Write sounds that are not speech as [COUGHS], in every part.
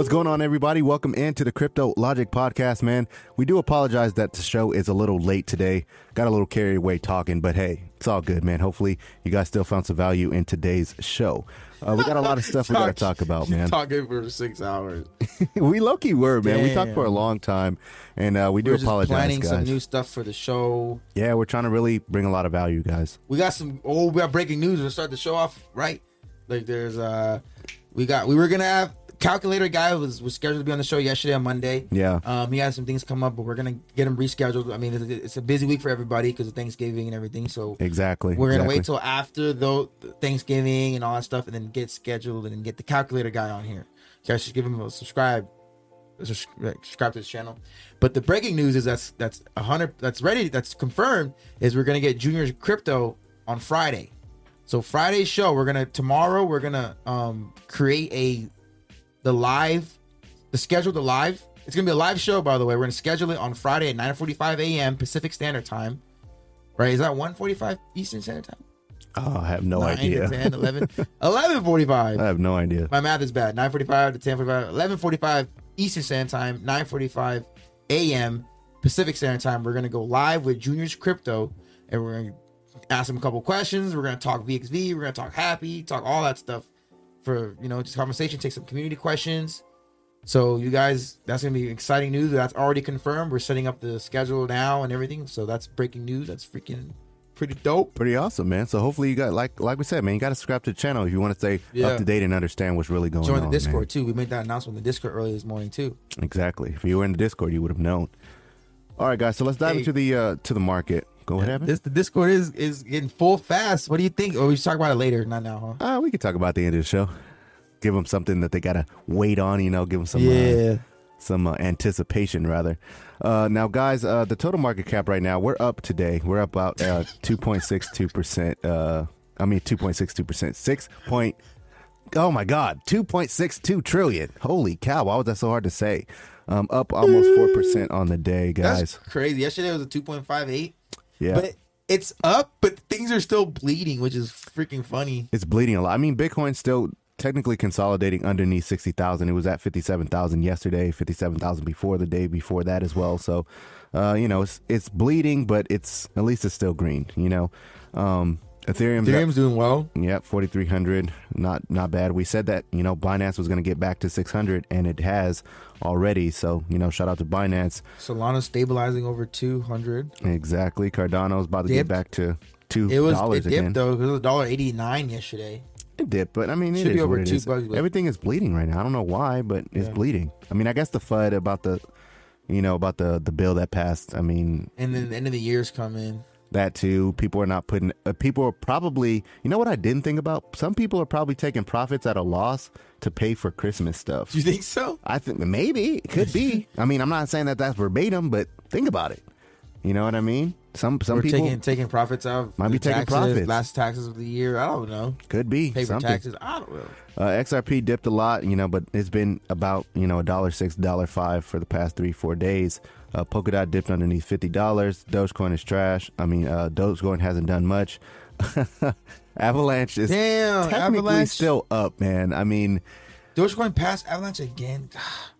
What's going on, everybody? Welcome into the Crypto Logic Podcast, man. We do apologize that the show is a little late today. Got a little carried away talking, but hey, it's all good, man. Hopefully, you guys still found some value in today's show. Uh, we got a lot of stuff we got [LAUGHS] to talk about, man. Talking for six hours. [LAUGHS] we low key were, man. We talked for a long time, and uh, we do We're just apologize, planning some new stuff for the show. yeah, we're trying to really bring a lot of value, guys. We got some. Oh, we got breaking news. We'll start the show off right. Like there's uh, we got we were gonna have calculator guy was was scheduled to be on the show yesterday on Monday. Yeah. Um, he had some things come up, but we're gonna get him rescheduled. I mean, it's, it's a busy week for everybody because of Thanksgiving and everything. So Exactly. we're gonna exactly. wait till after the Thanksgiving and all that stuff, and then get scheduled and get the calculator guy on here. You guys should give him a subscribe, a subscribe to his channel. But the breaking news is that's that's a hundred that's ready that's confirmed is we're gonna get Junior's crypto on Friday. So Friday's show we're gonna tomorrow we're gonna um create a the live the schedule the live. It's gonna be a live show by the way. We're gonna schedule it on Friday at 9:45 a.m. Pacific Standard Time. Right? Is that 1:45 Eastern Standard Time? Oh, I have no 9 idea. to 10, 11, [LAUGHS] 11:45. I have no idea. My math is bad. 9:45 to 10:45, 11:45 Eastern Standard Time, 9:45 a.m. Pacific Standard Time. We're gonna go live with Junior's Crypto, and we're gonna ask him a couple questions. We're gonna talk VXV. We're gonna talk happy, talk all that stuff for you know just conversation. Take some community questions. So you guys, that's gonna be exciting news. That's already confirmed. We're setting up the schedule now and everything. So that's breaking news. That's freaking pretty dope. Pretty awesome, man. So hopefully you got like like we said, man. You got to subscribe to the channel if you want to stay Yeah. up to date and understand what's really going Join on. Join the Discord man. too. We made that announcement in the Discord earlier this morning too. Exactly. If you were in the Discord, you would have known. All right, guys. So let's dive Hey. into the uh to the market. Go ahead, Evan. This the Discord is is getting full fast. What do you think? Or we should talk about it later, not now, huh? Uh, we could talk about the end of the show. Give them something that they gotta wait on. You know, give them some uh, yeah. some uh, anticipation rather. Uh, now, guys, uh, the total market cap right now we're up today. We're up about uh, two point six two percent. Uh, I mean, two point six two percent. Six point. Oh my God, two point six two trillion. Holy cow! Why was that so hard to say? Um, up almost four percent on the day, That's guys. crazy. Yesterday was a two point five eight. Yeah. But it's up, but things are still bleeding, which is freaking funny. It's bleeding a lot. I mean, Bitcoin's still technically consolidating underneath 60,000. It was at 57,000 yesterday, 57,000 before the day before that as well. So, uh, you know, it's it's bleeding, but it's at least it's still green, you know. Um Ethereum's Ethereum's doing well. Yep, 4300. Not not bad. We said that, you know, Binance was going to get back to 600 and it has already. So, you know, shout out to Binance. Solana stabilizing over two hundred. Exactly. Cardano's about to get back to $2 It was it dipped again. though. It was a dollar eighty nine yesterday. It did, but I mean, it Should be is over what it two bucks, Everything is bleeding right now. I don't know why, but it's Yeah. bleeding. I mean, I guess the FUD about the, you know, about the the bill that passed. I mean, And then the end of the year's coming. That too. People are not putting. Uh, people are probably. You know what I didn't think about? Some people are probably taking profits at a loss to pay for Christmas stuff. You think so? I think maybe it could be. [LAUGHS] I mean, I'm not saying that that's verbatim, but think about it. You know what I mean? Some some We're people taking taking profits out. Might be taking taxes, profits. Last taxes of the year. I don't know. could be Paper something. taxes. I don't know. Uh, XRP dipped a lot, you know, but it's been about you know a dollar six, dollar five for the past three, four days. Uh, Polkadot dipped underneath fifty dollars. Dogecoin is trash. I mean, uh, Dogecoin hasn't done much. [LAUGHS] Avalanche is Damn, technically Avalanche. still up, man. I mean, Dogecoin passed Avalanche again.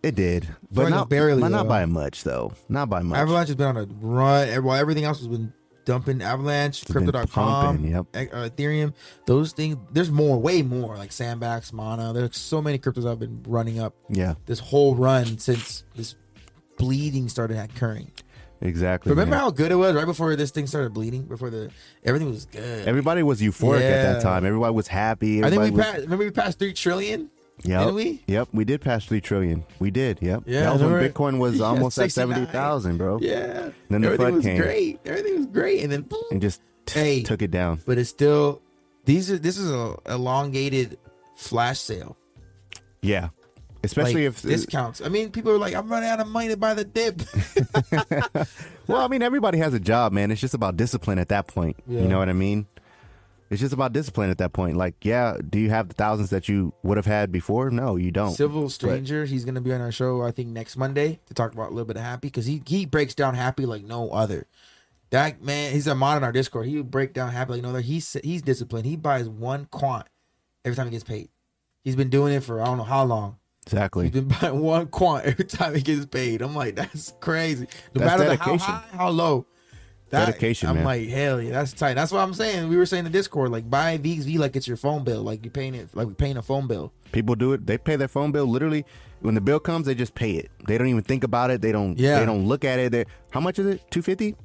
it did, but not barely, but not though. by much though. Not by much. Avalanche has been on a run. While everything else has been dumping, Avalanche, been Crypto.com, yep. uh, Ethereum, those things. There's more, way more. Like Sandbox, Mana. There's so many cryptos I've been running up yeah, this whole run since this bleeding started occurring. exactly. Remember man. how good it was right before this thing started bleeding? Before the everything was good. everybody was euphoric at that time. Everybody was happy. I think we was, passed. Remember we passed three trillion. Didn't we? Yep, we did pass three trillion. We did. Yep. Yeah, that was when Bitcoin was [LAUGHS] Yeah, almost at 69. seventy thousand, bro. Yeah. Then the flood came. Everything was came. great. Everything was great, and then boom. And just t- Hey. took it down. but it's still these are this is a elongated flash sale. Yeah. Especially like, if discounts. I mean, people are like, I'm running out of money to buy the dip. [LAUGHS] Well, I mean, everybody has a job, man. It's just about discipline at that point. Yeah. You know what I mean? It's just about discipline at that point. Like, yeah, do you have the thousands that you would have had before? No, you don't. Civil Stranger, he's gonna be on our show, I think next Monday to talk about a little bit of happy because he he breaks down happy like no other. That man, he's a mod in our Discord. He would break down happy like no other. He's he's disciplined. He buys one quant every time he gets paid. He's been doing it for I don't know how long. Exactly. He's been buying one quant every time he gets paid. I'm like, that's crazy. No That's matter the, how high, how low. That, Dedication, I'm man. like, hell yeah, that's tight. That's what I'm saying. We were saying in Discord, like buy VXV like it's your phone bill, like you're paying it, like we're paying a phone bill. People do it. They pay their phone bill literally when the bill comes. They just pay it. They don't even think about it. They don't. Yeah. They don't look at it. They, how much is it? Two fifty.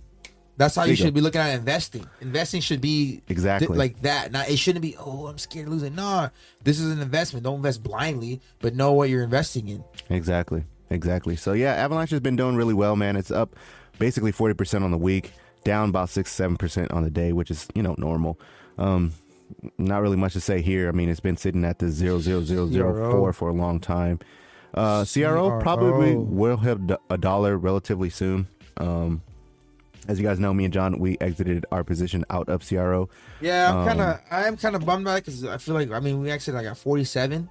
That's how you you should be looking at investing. Investing should be Exactly. th- like that. Now it shouldn't be. Oh, I'm scared of losing. Nah, this is an investment. Don't invest blindly, but know what you're investing in. Exactly. Exactly. So yeah, Avalanche has been doing really well, man. It's up basically forty percent on the week, down about six seven percent on the day, which is you know normal. Um, not really much to say here. I mean, it's been sitting at the zero zero zero zero four for a long time. Uh, CRO probably will hit a dollar relatively soon. Um, as you guys know, me and John we exited our position out of CRO. Yeah, I'm Um, kind of I'm kind of bummed about it because I feel like I mean we actually like at 47,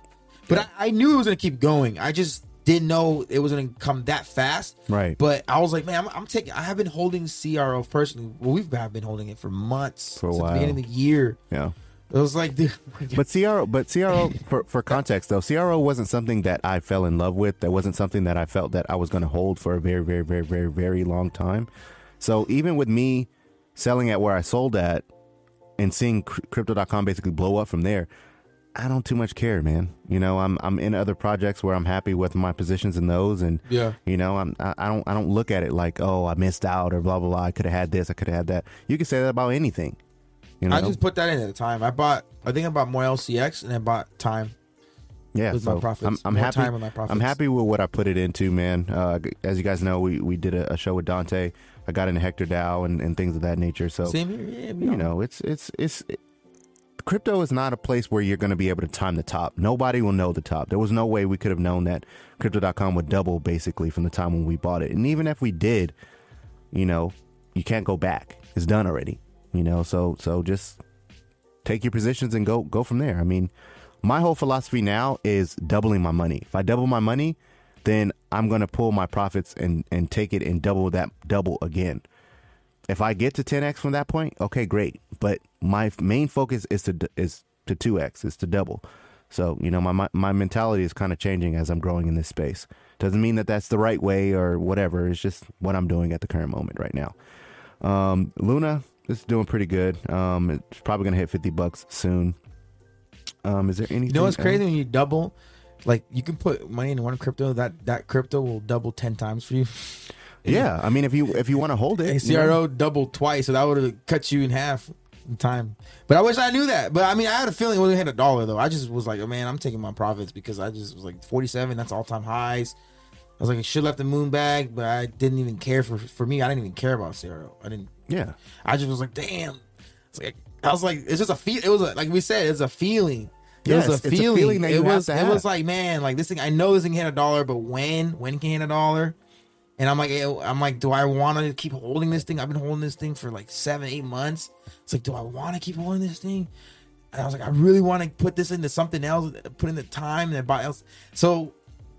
but I, I knew it was gonna keep going. I just didn't know it was gonna come that fast. Right. But I was like, man, I'm, I'm taking. I have been holding CRO personally. Well, we've have been holding it for months For a since while. the beginning of the year. Yeah. It was like, [LAUGHS] dude, But CRO, but CRO for, for context though, CRO wasn't something that I fell in love with. That wasn't something that I felt that I was going to hold for a very, very, very, very, very long time. So even with me selling at where I sold at and seeing cr- crypto.com basically blow up from there, I don't too much care, man. You know, I'm I'm in other projects where I'm happy with my positions in those, and Yeah. you know, I'm I, I don't I don't look at it like oh I missed out or blah blah blah. I could have had this, I could have had that. You can say that about anything. You know, I just put that in at the time. I bought. I think I bought more LCX and I bought time. yeah, with my so profits. I'm, I'm happy. time with my profits. I'm happy with what I put it into, man. Uh, as you guys know, we, we did a, a show with Dante. I got into Hector DAO and, and things of that nature. So Same here. Yeah, you know, it's it's it's it- crypto is not a place where you're going to be able to time the top. Nobody will know the top. There was no way we could have known that crypto.com would double basically from the time when we bought it. And even if we did, you know, you can't go back. It's done already. You know, so so just take your positions and go go from there. I mean, my whole philosophy now is doubling my money. If I double my money, then I'm going to pull my profits and and take it and double that double again. If I get to 10x from that point, okay, great. But my main focus is to is to 2x, is to double. So you know, my my, my mentality is kind of changing as I'm growing in this space. Doesn't mean that that's the right way or whatever. It's just what I'm doing at the current moment right now. Um, Luna is doing pretty good. Um, it's probably gonna hit 50 bucks soon. Um, is there anything? You know what's crazy when you double? Like you can put money in one crypto, that that crypto will double ten times for you. [LAUGHS] Yeah, I mean, if you if you want to hold it, And you know? CRO doubled twice, so that would have cut you in half in time. But I wish I knew that. But I mean, I had a feeling it would have hit a dollar though. I just was like, oh man, I'm taking my profits because I just was like 47. That's all time highs. I was like, I should have left the moon bag, but I didn't even care for for me. I didn't even care about CRO. I didn't. yeah, I just was like, damn. It's like I was like, it's just a feel. It was a, like we said, it's a feeling. It Yes, was it's a a feeling. feeling that it was. It was like, man, like this thing. I know this thing can hit a dollar, but when? When can it hit a dollar? And I'm like, eh, I'm like, do I want to keep holding this thing? I've been holding this thing for like seven, eight months. It's like, do I want to keep holding this thing? And I was like, I really want to put this into something else, put in the time and buy else. So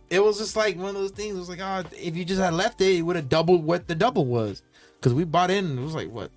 it was just like one of those things. It was like, oh, if you just had left it, it would have doubled what the double was. Because we bought in, it was like what,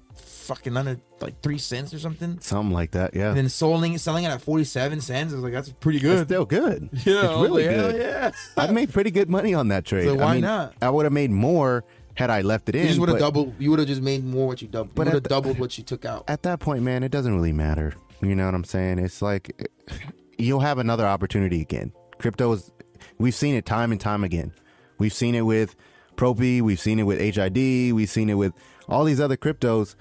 fucking under like three cents or something. something like that. Yeah, And then selling selling it at forty seven cents. I was like, that's pretty it's good. still good. [LAUGHS] Yeah, I it's really like, good. Yeah. I made pretty good money on that trade. So I why mean, not? I would have made more had I left it in. You just would have doubled. You would have just made more what you doubled. But you would have doubled what you took out. At that point, man, it doesn't really matter. You know what I'm saying? It's like [SIGHS] you'll have another opportunity again. Crypto is. We've seen it time and time again. We've seen it with Propy. We've seen it with HID. We've seen it with all these other cryptos.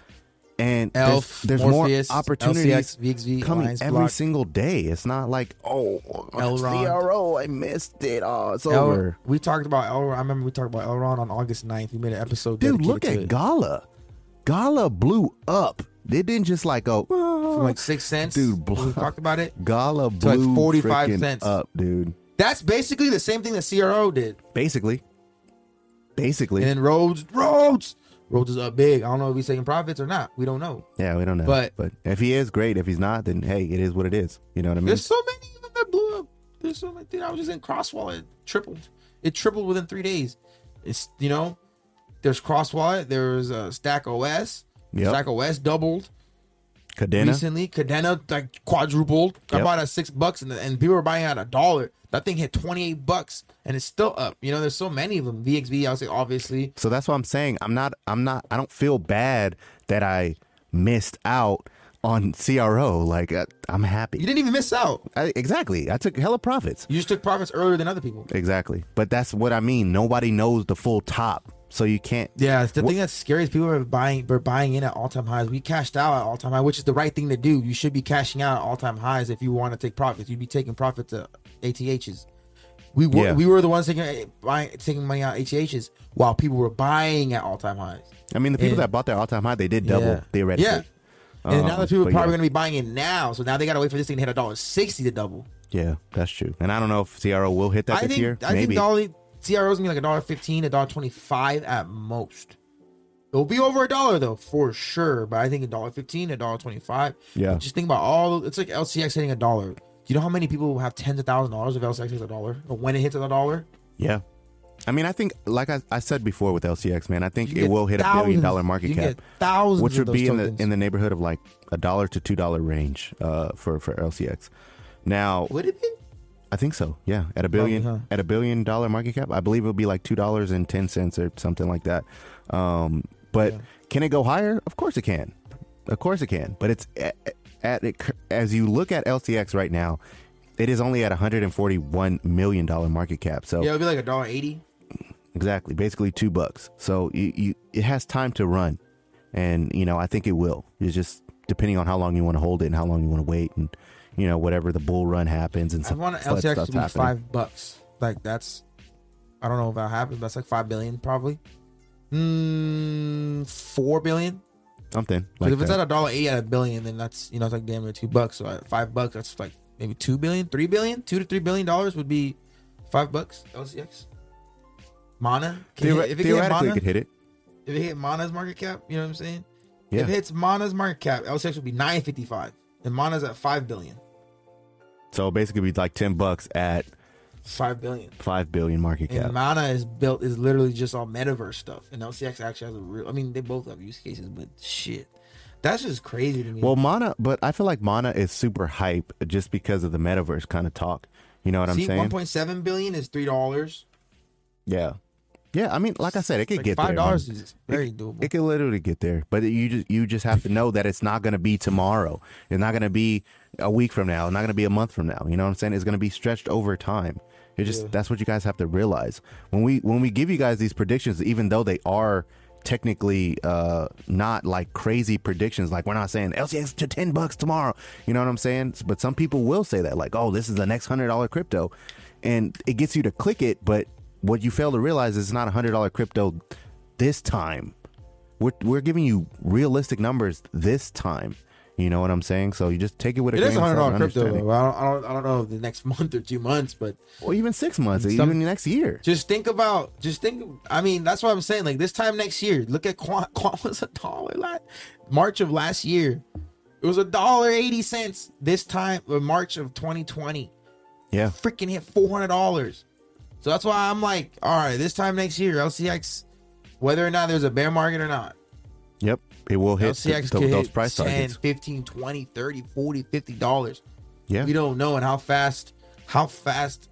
And Elf, there's, there's Morpheus, more opportunities LCX, VXV, coming Alliance every Block. single day. It's not like oh Elrond. CRO, I missed it. Oh, it's El- over. we talked about Elrond. I remember we talked about Elrond on August 9th. We made an episode. Dude, look at it. Gala. Gala blew up. They didn't just like go from like ah. six cents. Dude, we talked about it. [LAUGHS] Gala to, like, blew 45 cents. up, dude. That's basically the same thing that CRO did. Basically, basically, And then Rhodes, Rhodes, Rhodes is up big. I don't know if he's taking profits or not. We don't know. yeah, we don't know. but- but if he is great, if he's not, then hey, it is what it is. You know what I mean? There's so many of them that blew up. There's so many. Dude, I was just in Crosswallet. It tripled. It tripled within three days. It's you know, there's Crosswallet. There's uh, Stack OS. Yep. Stack OS doubled Kadena. recently. Kadena like quadrupled. I bought at six bucks, and, and people were buying at a dollar. That thing hit twenty eight bucks, and it's still up. You know, there's so many of them. VXV, I would say, obviously. So that's what I'm saying. I'm not. I'm not. I don't feel bad that I missed out on CRO. Like uh, I'm happy. You didn't even miss out. I, exactly. I took hella profits. You just took profits earlier than other people. Exactly. But that's what I mean. Nobody knows the full top, so you can't. Yeah, the thing that's scary is people are buying. We're buying in at all time highs. We cashed out at all time high, which is the right thing to do. You should be cashing out at all time highs if you want to take profits. You'd be taking profits at ATHs. We were Yeah. we were the ones taking buying taking money out ATHs while people were buying at all time highs. I mean, the people And- that bought their all-time high, they did double Yeah. theoretically. Yeah. And now Um, the people are probably yeah. going to be buying it now. So now they got to wait for this thing to hit a dollar sixty to double. Yeah, that's true. And I don't know if CRO will hit that I this think year. I Maybe. think dollar CROs gonna be like a dollar fifteen, a dollar twenty five at most. It'll be over a dollar though, for sure. But I think a dollar fifteen, a dollar twenty five. Yeah. Just think about all. It's like LCX hitting a dollar. You know how many people have tens of thousands of dollars if LCX hits a dollar, or when it hits a dollar? yeah. I mean, I think, like I, I said before with LCX, man, I think it will hit a billion dollar market cap, thousands, which would be in the in the neighborhood of like a dollar to two dollar range uh, for for LCX. Now, Would it be? I think so. Yeah, at a billion Probably, huh? at a billion dollar market cap, I believe it would be like two dollars and ten cents or something like that. Um, but can it go higher? Of course it can. Of course it can. But it's at, it, as you look at LCX right now, it is only at 141 million dollar market cap. So Yeah, it'll be like a dollar eighty. exactly, basically two bucks. So you, you it has time to run, and you know I think it will. It's just depending on how long you want to hold it and how long you want to wait, and you know whatever the bull run happens and I some want an LCX to be happening. five bucks. Like that's, I don't know if that happens. But that's like five billion probably. Mm, four billion. Something. Like if it's that. at a dollar eighty at a billion, then that's you know it's like damn near two bucks. So at five bucks, that's like maybe two billion, three billion, two to three billion dollars would be five bucks. LCX. Mana. It- if it theoretically, Mana, it could hit it. if it hit Mana's market cap, you know what I'm saying? Yeah. If it hits Mana's market cap, LCX would be nine fifty five, and Mana's at five billion. So basically, it'd be like ten bucks at Five billion. five billion market cap. And Mana is built is literally just all metaverse stuff, and LCX actually has a real. I mean, they both have use cases, but shit, that's just crazy to me. well, Mana, but I feel like Mana is super hype just because of the metaverse kind of talk. You know what I'm See, saying? one point seven billion is three dollars. yeah, yeah. I mean, like I said, it could Like get five dollars is very doable. It could literally get there, but you just you just have to know that it's not going to be tomorrow. It's not going to be a week from now. It's not going to be a month from now. You know what I'm saying? It's going to be stretched over time. It just Yeah. that's what you guys have to realize. When we when we give you guys these predictions, even though they are technically uh not like crazy predictions like we're not saying LCX to 10 bucks tomorrow. You know what I'm saying? But some people will say that like oh this is the next $100 crypto. And it gets you to click it but what you fail to realize is it's not a $100 crypto this time. We're, we're giving you realistic numbers this time you know what I'm saying so you just take it with a It grain is of hundred salt dollar crypto. Though. I don't, I don't, I don't know the next [LAUGHS] month or two months, but or even six months Some- even next year just think about, just think. I mean, that's what I'm saying. Like this time next year, look at Quant. [LAUGHS] Quant was a dollar last March of last year. It was a dollar eighty cents. This time, uh, March of 2020, yeah freaking hit four hundred dollars. So that's why I'm like, all right, this time next year, LCX, whether or not there's a bear market or not, Yep, it will hit LCX th- could th- those hit price 10, targets. 15, 20, 30, 40, 50 dollars. Yeah, We don't know and how fast how fast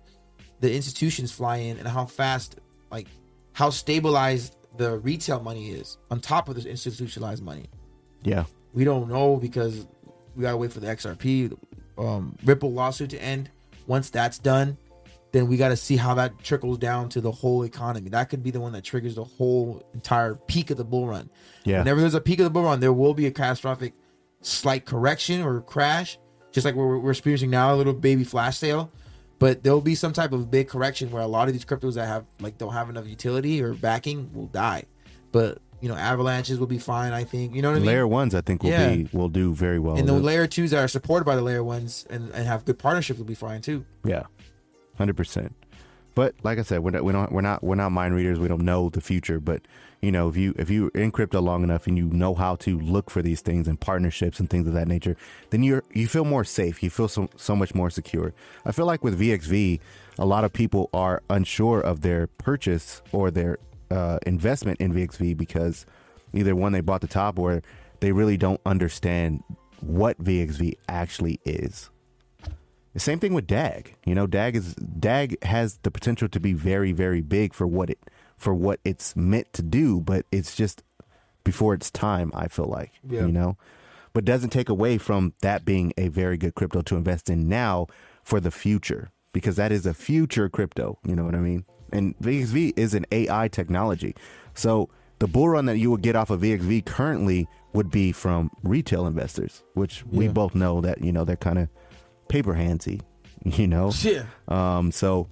the institutions fly in and how fast like how stabilized the retail money is on top of this institutionalized money. yeah, We don't know because we gotta wait for the XRP um, Ripple lawsuit to end. Once that's done, then we got to see how that trickles down to the whole economy. That could be the one that triggers the whole entire peak of the bull run. Yeah. Whenever there's a peak of the bull run, there will be a catastrophic slight correction or crash, just like we're, we're experiencing now, a little baby flash sale. But there'll be some type of big correction where a lot of these cryptos that have like don't have enough utility or backing will die. But you know, avalanches will be fine. I think you know what I mean. Layer ones, I think, will Yeah. be will do very well. and the The- layer twos that are supported by the layer ones and, and have good partnerships will be fine too. Yeah, hundred percent. But like I said, we're not, we don't we're not we're not mind readers. We don't know the future. But you know, if you if you're in crypto long enough and you know how to look for these things and partnerships and things of that nature, then you you feel more safe. You feel so so much more secure. I feel like with VXV, a lot of people are unsure of their purchase or their uh, investment in VXV because either one they bought the top or they really don't understand what VXV actually is. The same thing with DAG. You know, DAG is DAG has the potential to be very, very big for what it for what it's meant to do, but it's just before its time. I feel like Yeah. you know, but doesn't take away from that being a very good crypto to invest in now for the future because that is a future crypto. You know what I mean? And VXV is an AI technology, so the bull run that you would get off of VXV currently would be from retail investors, which we both know that you know they're kind of paper handsy, [LAUGHS] you know. Yeah. Um, so,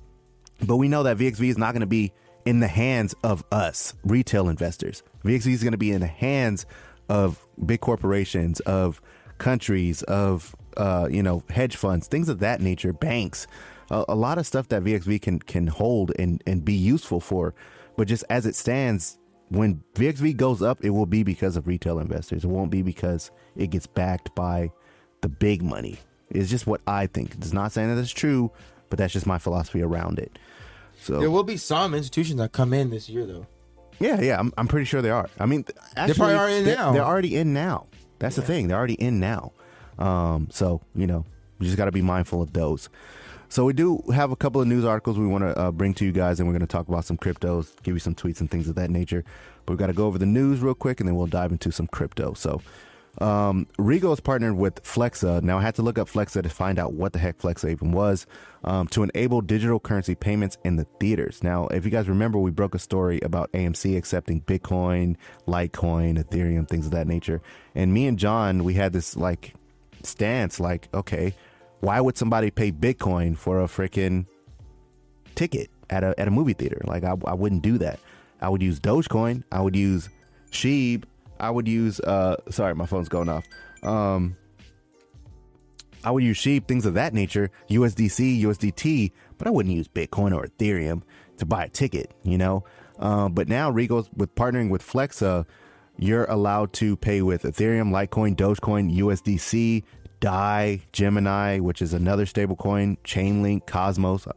but we know that VXV is not going to be in the hands of us retail investors. VXV is going to be in the hands of big corporations, of countries, of uh, you know hedge funds, things of that nature, banks. A, a lot of stuff that VXV can can hold and and be useful for. But just as it stands, when VXV goes up, it will be because of retail investors. It won't be because it gets backed by the big money. It's just what I think. It's not saying that it's true, but that's just my philosophy around it. So There will be some institutions that come in this year though. yeah, yeah, I'm, I'm pretty sure they are. I mean, actually, probably are in they're, now. They're already in now. That's the thing. They're already in now. Um, so you know, we just got to be mindful of those. So we do have a couple of news articles we want to uh, bring to you guys, and we're going to talk about some cryptos, give you some tweets and things of that nature. But we've got to go over the news real quick, and then we'll dive into some crypto. So. Um, Regal is partnered with Flexa. Now, I had to look up Flexa to find out what the heck Flexa even was um, to enable digital currency payments in the theaters. Now, if you guys remember, we broke a story about AMC accepting Bitcoin, Litecoin, Ethereum, things of that nature. And me and John, we had this like stance like, okay, why would somebody pay Bitcoin for a freaking ticket at a, at a movie theater? Like, I, I wouldn't do that. I would use Dogecoin. I would use Shib. I would use uh sorry, my phone's going off. Um I would use Shib, things of that nature, USDC, USDT, but I wouldn't use Bitcoin or Ethereum to buy a ticket, you know? Um, but now Regal's with partnering with Flexa, you're allowed to pay with Ethereum, Litecoin, Dogecoin, USDC, DAI, Gemini, which is another stablecoin, Chainlink, Cosmos. I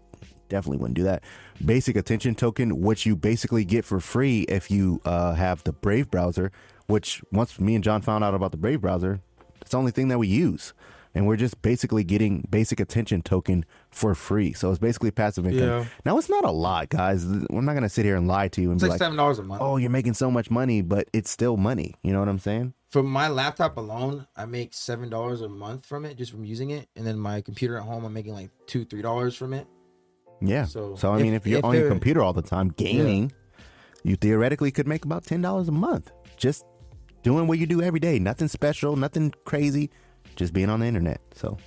Definitely wouldn't do that. Basic attention token, which you basically get for free if you uh, have the Brave browser, which once me and John found out about the Brave browser, it's the only thing that we use. And we're just basically getting basic attention token for free. So it's basically passive income. Yeah. Now it's not a lot, guys. We're not gonna sit here and lie to you and It's be like seven dollars a month. "Oh, you're making so much money," but it's still money. You know what I'm saying? For my laptop alone, I make seven dollars a month from it just from using it, and then my computer at home, I'm making like two, three dollars from it. Yeah. So, So, I mean, if- if you're if on your computer all the time gaming, you theoretically could make about ten dollars a month just doing what you do every day. Nothing special, nothing crazy, just being on the internet. So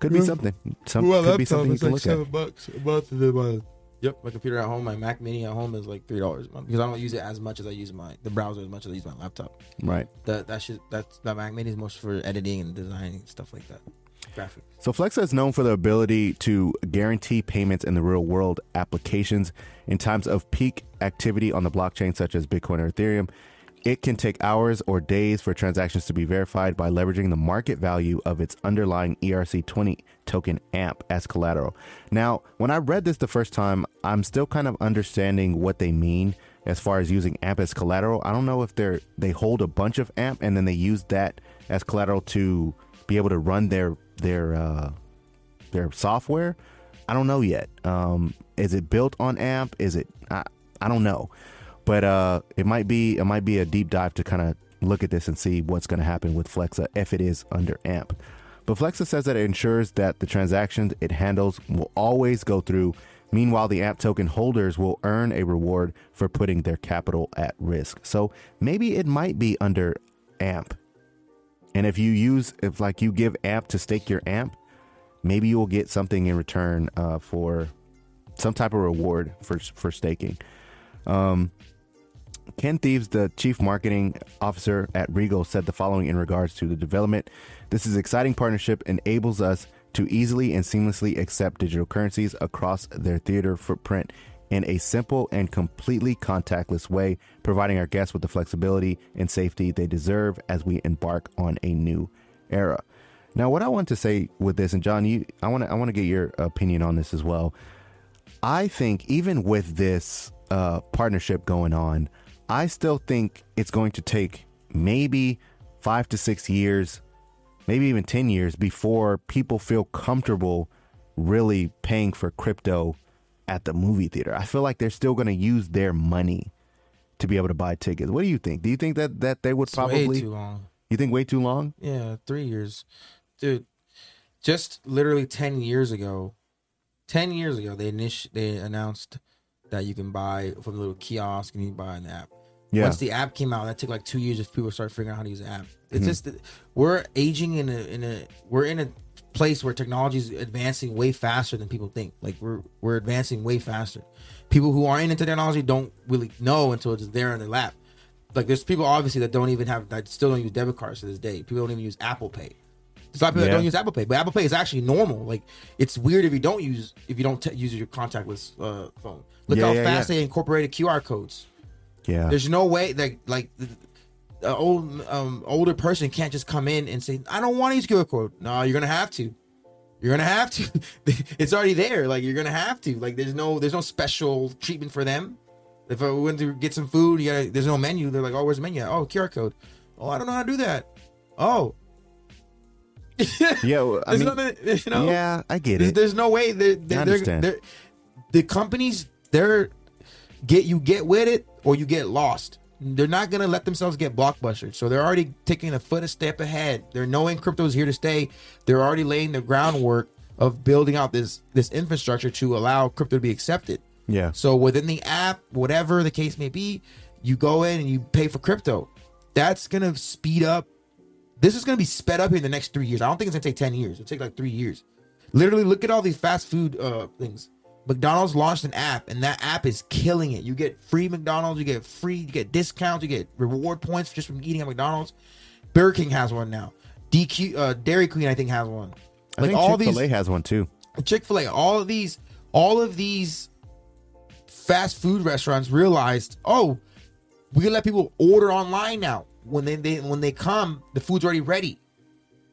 could be Yeah. something. Some could be something you can look at. bucks a month. And then my yep, my computer at home, my Mac Mini at home is like three dollars a month because I don't use it as much as I use my the browser as much as I use my laptop. Right. That that should that's that Mac Mini is most for editing and designing stuff like that, graphics. So Flexa is known for the ability to guarantee payments in the real world applications in times of peak activity on the blockchain, such as Bitcoin or Ethereum. It can take hours or days for transactions to be verified by leveraging the market value of its underlying ERC20 token AMP as collateral. Now, when I read this the first time, I'm still kind of understanding what they mean as far as using AMP as collateral. I don't know if they're they hold a bunch of AMP and then they use that as collateral to be able to run their their uh, their software. I don't know yet. Um, is it built on AMP? Is it? I, I don't know, but uh, it might be. It might be a deep dive to kind of look at this and see what's going to happen with Flexa if it is under AMP. But Flexa says that it ensures that the transactions it handles will always go through. Meanwhile, the AMP token holders will earn a reward for putting their capital at risk. So maybe it might be under AMP. And if you use, if like you give AMP to stake your AMP, maybe you will get something in return uh, for some type of reward for for staking. Um, Ken Thewes, the chief marketing officer at Regal, said the following in regards to the development. This is exciting partnership enables us to easily and seamlessly accept digital currencies across their theater footprint in a simple and completely contactless way, providing our guests with the flexibility and safety they deserve as we embark on a new era. Now, what I want to say with this, and John, you, I want to, I want to get your opinion on this as well. I think even with this uh, partnership going on, I still think it's going to take maybe five to six years, maybe even 10 years before people feel comfortable really paying for crypto at the movie theater. I feel like they're still going to use their money to be able to buy tickets. What do you think? Do you think that, that they would It's probably. way too long. You think way too long? Yeah, three years, dude. Just literally ten years ago, ten years ago, they init- they announced that you can buy from the little kiosk and you can buy an app. Yeah. Once the app came out, that took like two years if people start figuring out how to use the app. It's Mm-hmm. just we're aging in a in a we're in a place where technology is advancing way faster than people think. Like we're we're advancing way faster. People who aren't into technology don't really know until it's there in their lap. Like there's people obviously that don't even have that still don't use debit cards to this day. People don't even use Apple Pay. There's a lot of people that don't use Apple Pay, but Apple Pay is actually normal. Like it's weird if you don't use if you don't t- use your contactless uh, phone. Look Yeah, how yeah, fast yeah. they incorporated QR codes. Yeah. There's no way that like the old um, older person can't just come in and say, "I don't want to use QR code." No, you're gonna have to. You're gonna have to. [LAUGHS] it's already there. Like you're gonna have to. Like there's no there's no special treatment for them. If I went to get some food, you gotta, there's no menu. They're like, "Oh, where's the menu?" Oh, QR code. Oh, I don't know how to do that. Oh, yeah. well, [LAUGHS] I mean, nothing. You know. yeah, I get There's, it. there's no way they, they, I they're, understand. they're, the companies they're get you get with it or you get lost. They're not gonna let themselves get blockbustered, so they're already taking a foot a step ahead. They're knowing crypto is here to stay. They're already laying the groundwork of building out this this infrastructure to allow crypto to be accepted. Yeah. So within the app, whatever the case may be, you go in and you pay for crypto. That's gonna speed up. This is gonna be sped up in the next three years. I don't think it's gonna take ten years. It'll take like three years. Literally, look at all these fast food uh things. McDonald's launched an app, and that app is killing it. You get free McDonald's, you get free, you get discounts, you get reward points just from eating at McDonald's. Burger King has one now. DQ, uh, Dairy Queen, I think has one. I think all Chick Fil A these has one too. Chick Fil A, all of these, all of these fast food restaurants realized, oh, we can let people order online now. When they, they when they come, the food's already ready.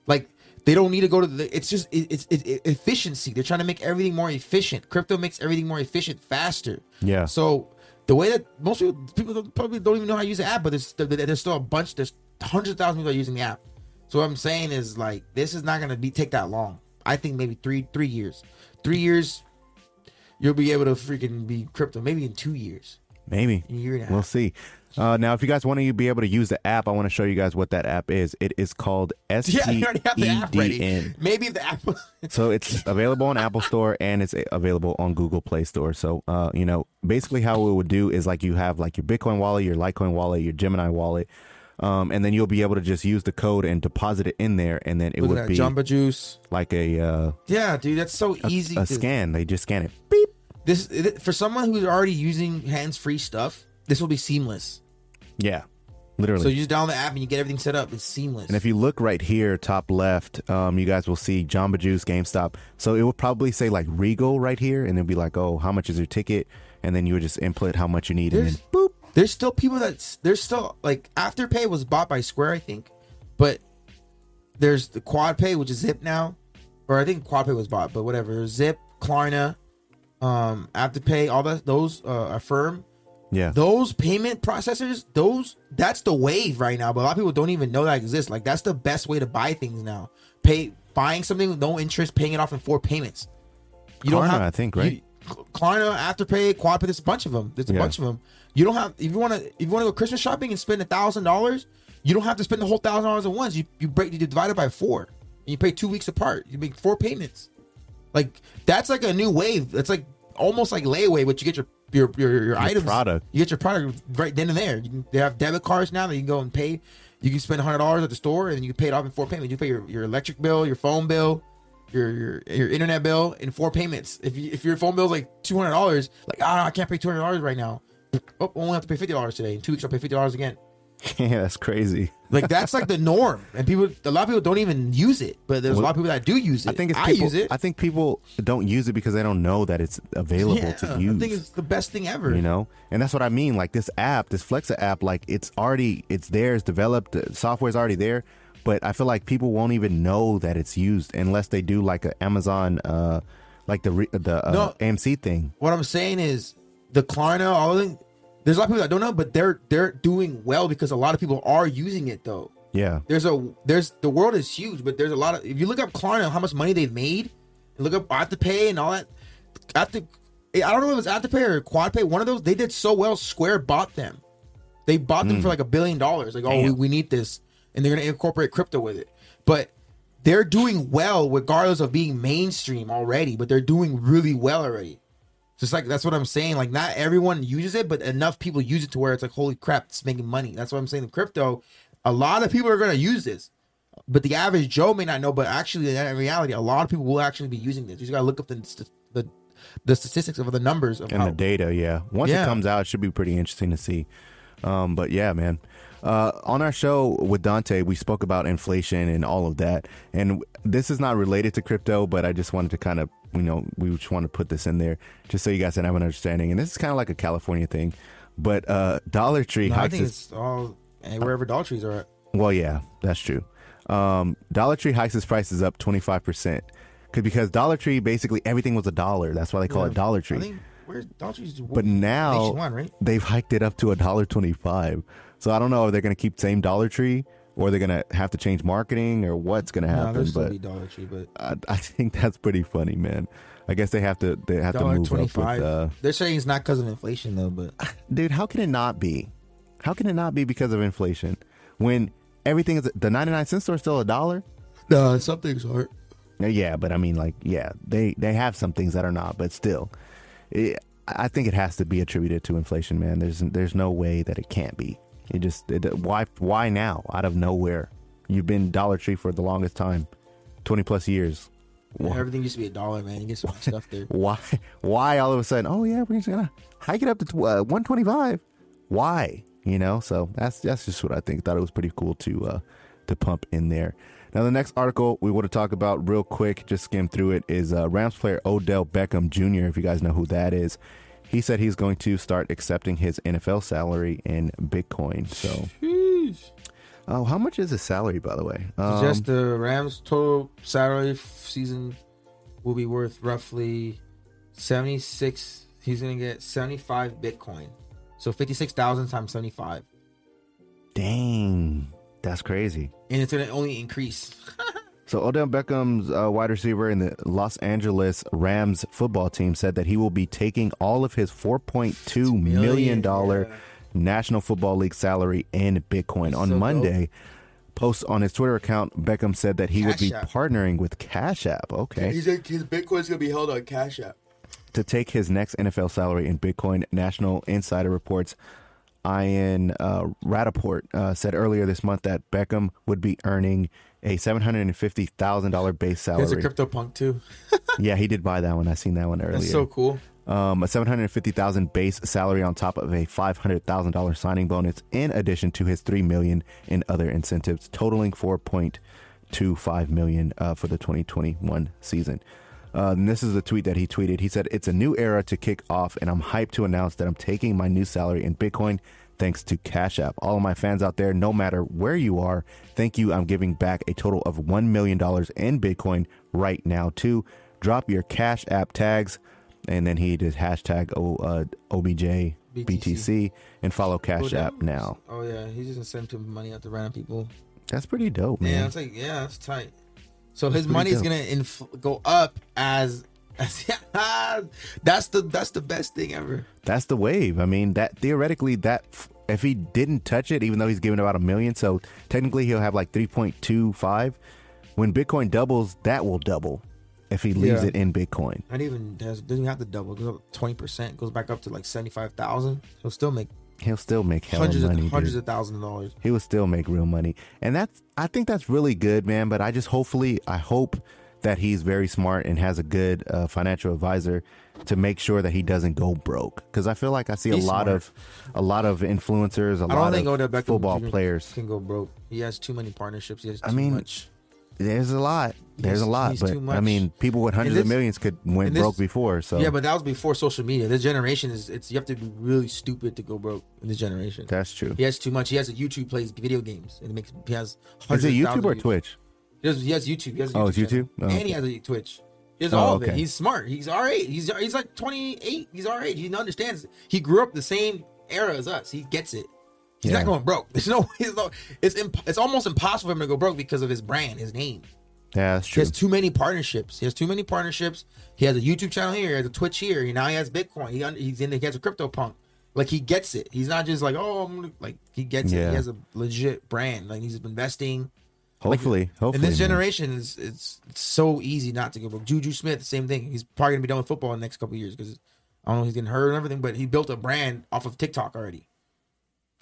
Like they don't need to go to the. It's just it, it's it, efficiency. They're trying to make everything more efficient. Crypto makes everything more efficient, faster. Yeah. So the way that most people people don't, probably don't even know how to use the app, but there's there's still a bunch. There's hundreds of thousands of people are using the app. So what I'm saying is like this is not gonna be take that long. I think maybe three three years, three years, you'll be able to freaking be crypto. Maybe in two years, Maybe. a year and a half. We'll see. Uh, now, if you guys want to be able to use the app, I want to show you guys what that app is. It is called [LAUGHS] yeah, you already have the app ready. SPEDN. Maybe if the app. [LAUGHS] So it's available on Apple Store and it's available on Google Play Store. So, uh, you know, basically how it would do is like you have like your Bitcoin wallet, your Litecoin wallet, your Gemini wallet, um, and then you'll be able to just use the code and deposit it in there, and then it Look would be Jamba Juice. like a uh, Yeah, dude, that's so easy. a to- scan. They just scan it. Beep. This for someone who's already using hands-free stuff. This will be seamless. Yeah, literally. So you just download the app and you get everything set up. It's seamless. And if you look right here, top left, um, you guys will see Jamba Juice, GameStop. So it would probably say like Regal right here, and it'd be like, oh, how much is your ticket? And then you would just input how much you need, and There's- then boop. there's still people that there's still like Afterpay was bought by Square, I think, but there's the QuadPay, which is Zip now, or I think QuadPay was bought, but whatever. Zip, Klarna, um, Afterpay, all that those uh, Affirm, Yeah, those payment processors, those that's the wave right now. But a lot of people don't even know that exists. Like that's the best way to buy things now. Pay buying something with no interest, paying it off in four payments. You Klarna, don't have I think, right? you- Klarna, Afterpay, QuadPay. There's a bunch of them. There's a Yeah. bunch of them. You don't have if you want to if you want to go Christmas shopping and spend a thousand dollars, you don't have to spend the whole thousand dollars at once. You you break you divide it by four. And you pay two weeks apart. You make four payments. Like that's like a new wave. That's like almost like layaway, but you get your your your, your, items product. You get your product right then and there. You can, they have debit cards now that you can go and pay. You can spend hundred dollars at the store and then you can pay it off in four payments. You pay your, your electric bill, your phone bill, your your your internet bill in four payments. If you if your phone bill is like two hundred dollars, like ah, I can't pay two hundred dollars right now. Oh, I only have to pay fifty dollars today. In two weeks, I'll pay fifty dollars again. [LAUGHS] yeah, that's crazy. Like that's like the norm, and people, a lot of people don't even use it, but there's a lot of people that do use it. I think it's I use it. I think people don't use it because they don't know that it's available yeah, to use. I think it's the best thing ever. you know and that's what i mean like this app this flexa app like it's already it's there it's developed the software's already there but i feel like people won't even know that it's used unless they do like an amazon uh like the re- the uh, No. amc thing What I'm saying is the Klarna, all of them. There's a lot of people that don't know, but they're they're doing well because a lot of people are using it though. yeah There's a there's the world is huge, but there's a lot of if you look up Klarna, how much money they've made, and look up Afterpay and all that. After I don't know if it was Afterpay or QuadPay, one of those they did so well. Square bought them. They bought them for hmm. like a billion dollars. Like, oh, we, we need this, and they're gonna incorporate crypto with it. But they're doing well regardless of being mainstream already. But they're doing really well already. Just like that's what I'm saying. Like not everyone uses it, but enough people use it to where it's like, holy crap, it's making money. That's what I'm saying. The crypto, a lot of people are gonna use this, but the average Joe may not know. But actually, in reality, a lot of people will actually be using this. You just gotta look up the the, the statistics of the numbers of and how. the data yeah once Yeah. it comes out it should be pretty interesting to see um but yeah man uh, on our show with Dante, we spoke about inflation and all of that. And this is not related to crypto, but I just wanted to kind of, you know, we just want to put this in there just so you guys can have an understanding. And this is kind of like a California thing. But uh, Dollar Tree No, I hikes think its it's all wherever Dollar trees are at. Well, yeah, that's true. Um, Dollar Tree hikes its prices up 25%. Cause, because Dollar Tree, basically everything was a dollar. That's why they call it Dollar Tree. I think where's Dollar trees? but now right? they've hiked it up to a dollar twenty-five. So I don't know if they're going to keep same Dollar Tree or they're going to have to change marketing or what's going to happen. still but be Dollar Tree, but I, I think that's pretty funny, man. I guess they have to they have to move twenty up with. Uh, They're saying it's not because of inflation though, but [LAUGHS] dude, how can it not be? How can it not be because of inflation when everything is the ninety-nine cent store is still a dollar? no, some things aren't. Uh, Yeah, but I mean, like, yeah, they they have some things that are not, but still, it, I think it has to be attributed to inflation, man. There's there's no way that it can't be. It just it, why why now out of nowhere? You've been Dollar Tree for the longest time, twenty plus years. Why, Everything used to be a dollar, man. You get some stuff there. [LAUGHS] why why all of a sudden? Oh yeah, we're just gonna hike it up to uh, one twenty five. Why? You know, so that's that's just what I think. Thought it was pretty cool to uh, to pump in there. Now, the next article we want to talk about real quick, just skim through it, is uh, Rams player Odell Beckham Jr. If you guys know who that is, he said he's going to start accepting his NFL salary in Bitcoin. So, oh, how much is his salary, by the way? Um, Just the Rams' total salary season will be worth roughly seventy six. He's gonna get seventy five Bitcoin, so fifty six thousand times seventy five, dang, that's crazy. and it's gonna only increase. [LAUGHS] So Odell Beckham's uh, wide receiver in the Los Angeles Rams football team said that he will be taking all of his 4.2 million dollar yeah. National Football League salary in Bitcoin. on so dope. Monday, post on his Twitter account, Beckham said that he would be App. partnering with Cash App, okay, his Bitcoin's gonna be held on Cash App. to take his next NFL salary in Bitcoin. National Insider reports Ian uh, Rapoport uh, said earlier this month that Beckham would be earning a seven hundred and fifty thousand dollar base salary. There's a crypto punk too. [LAUGHS] Yeah, he did buy that one. I seen that one earlier. That's so cool. um, a seven hundred fifty thousand base salary on top of a five hundred thousand dollars signing bonus, in addition to his three million in other incentives, totaling four point two five million uh, for the twenty twenty one season. Uh, and this is the tweet that he tweeted. He said, "It's a new era to kick off, and I'm hyped to announce that I'm taking my new salary in Bitcoin." Thanks to Cash App. All of my fans out there, no matter where you are, thank you. I'm giving back a total of $1 million in Bitcoin right now, too. Drop your Cash App tags and then he did hashtag o, uh, OBJ BTC and follow Cash Oh, App that- now. Oh yeah, he's just gonna send some money out to random people. That's pretty dope, Yeah, man. it's like yeah, that's tight. So his pretty money is gonna inf- go up as [LAUGHS] that's the that's the best thing ever. That's the wave. I mean, that theoretically, that if he didn't touch it, even though he's giving about a million, so technically he'll have like 3.25, when Bitcoin doubles, that will double if he leaves Yeah. it in Bitcoin. Not even does doesn't have to double. It goes up twenty percent. Goes back up to like seventy five thousand. He'll still make He'll still make hell hundreds money. of dude. hundreds of thousands of dollars. he will still make real money. And that's I think that's really good, man. But I just hopefully I hope that he's very smart and has a good uh, financial advisor to make sure that he doesn't go broke. Because I feel like I see He's a lot smart. of a lot of influencers, a I lot of Beckham football Jr. players. can go broke. He has too many partnerships. He has too I mean, much. There's a lot. There's He's- a lot, but I mean, people with hundreds this- of millions could went this- broke before. So Yeah, but that was before social media. This generation is it's you have to be really stupid to go broke in this generation. that's true. He has too much. He has a YouTube plays video games and it makes he has Is it YouTube or Twitch? He has, he has YouTube. He has Oh, it's. YouTube? Oh, and he has a Twitch. He has Oh, all of okay. it. He's smart. He's our age. He's he's like twenty eight. He's our age. He understands. He grew up the same era as us. He gets it. He's Yeah. not going broke. [LAUGHS] There's no. He's no. It's imp, it's almost impossible for him to go broke because of his brand, his name. Yeah, that's true. He has too many partnerships. He has too many partnerships. He has a YouTube channel here. He has a Twitch here. He, now he has Bitcoin. He he's in. He has a crypto punk. Like he gets it. He's not just like oh, I'm gonna, like he gets it. He has a legit brand. Like he's investing. Hopefully, hopefully. And this man. generation is it's, it's so easy not to go broke. Juju Smith, same thing. He's probably gonna be done with football in the next couple of years because I don't know he's getting hurt and everything, but he built a brand off of TikTok already.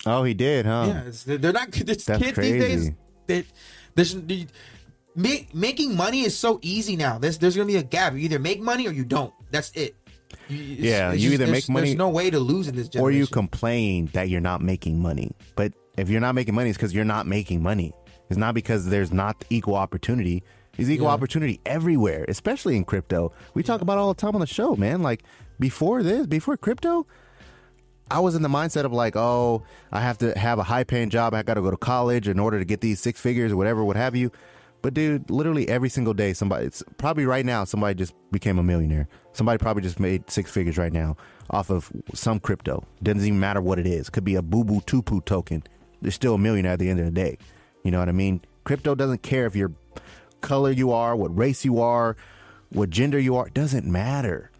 Oh, he did, huh? Yeah, it's, they're not [LAUGHS] this That's kids these days. crazy. They, there's the, make, making money is so easy now. There's there's gonna be a gap. You either make money or you don't. That's it. It's- Yeah, it's you just- either make money There's no way to lose in this generation. or you complain that you're not making money. But if you're not making money, it's because you're not making money. It's not because there's not equal opportunity. There's equal Yeah. opportunity everywhere, especially in crypto. We talk about it all the time on the show, man. Like before this, before crypto, I was in the mindset of like, oh, I have to have a high paying job. I got to go to college in order to get these six figures or whatever, what have you. But dude, literally every single day, somebody, it's probably right now, somebody just became a millionaire. Somebody probably just made six figures right now off of some crypto. Doesn't even matter what it is. Could be a boo boo tupu token. They're still a millionaire at the end of the day. You know what I mean? Crypto doesn't care if your color you are, what race you are, what gender you are. It doesn't matter.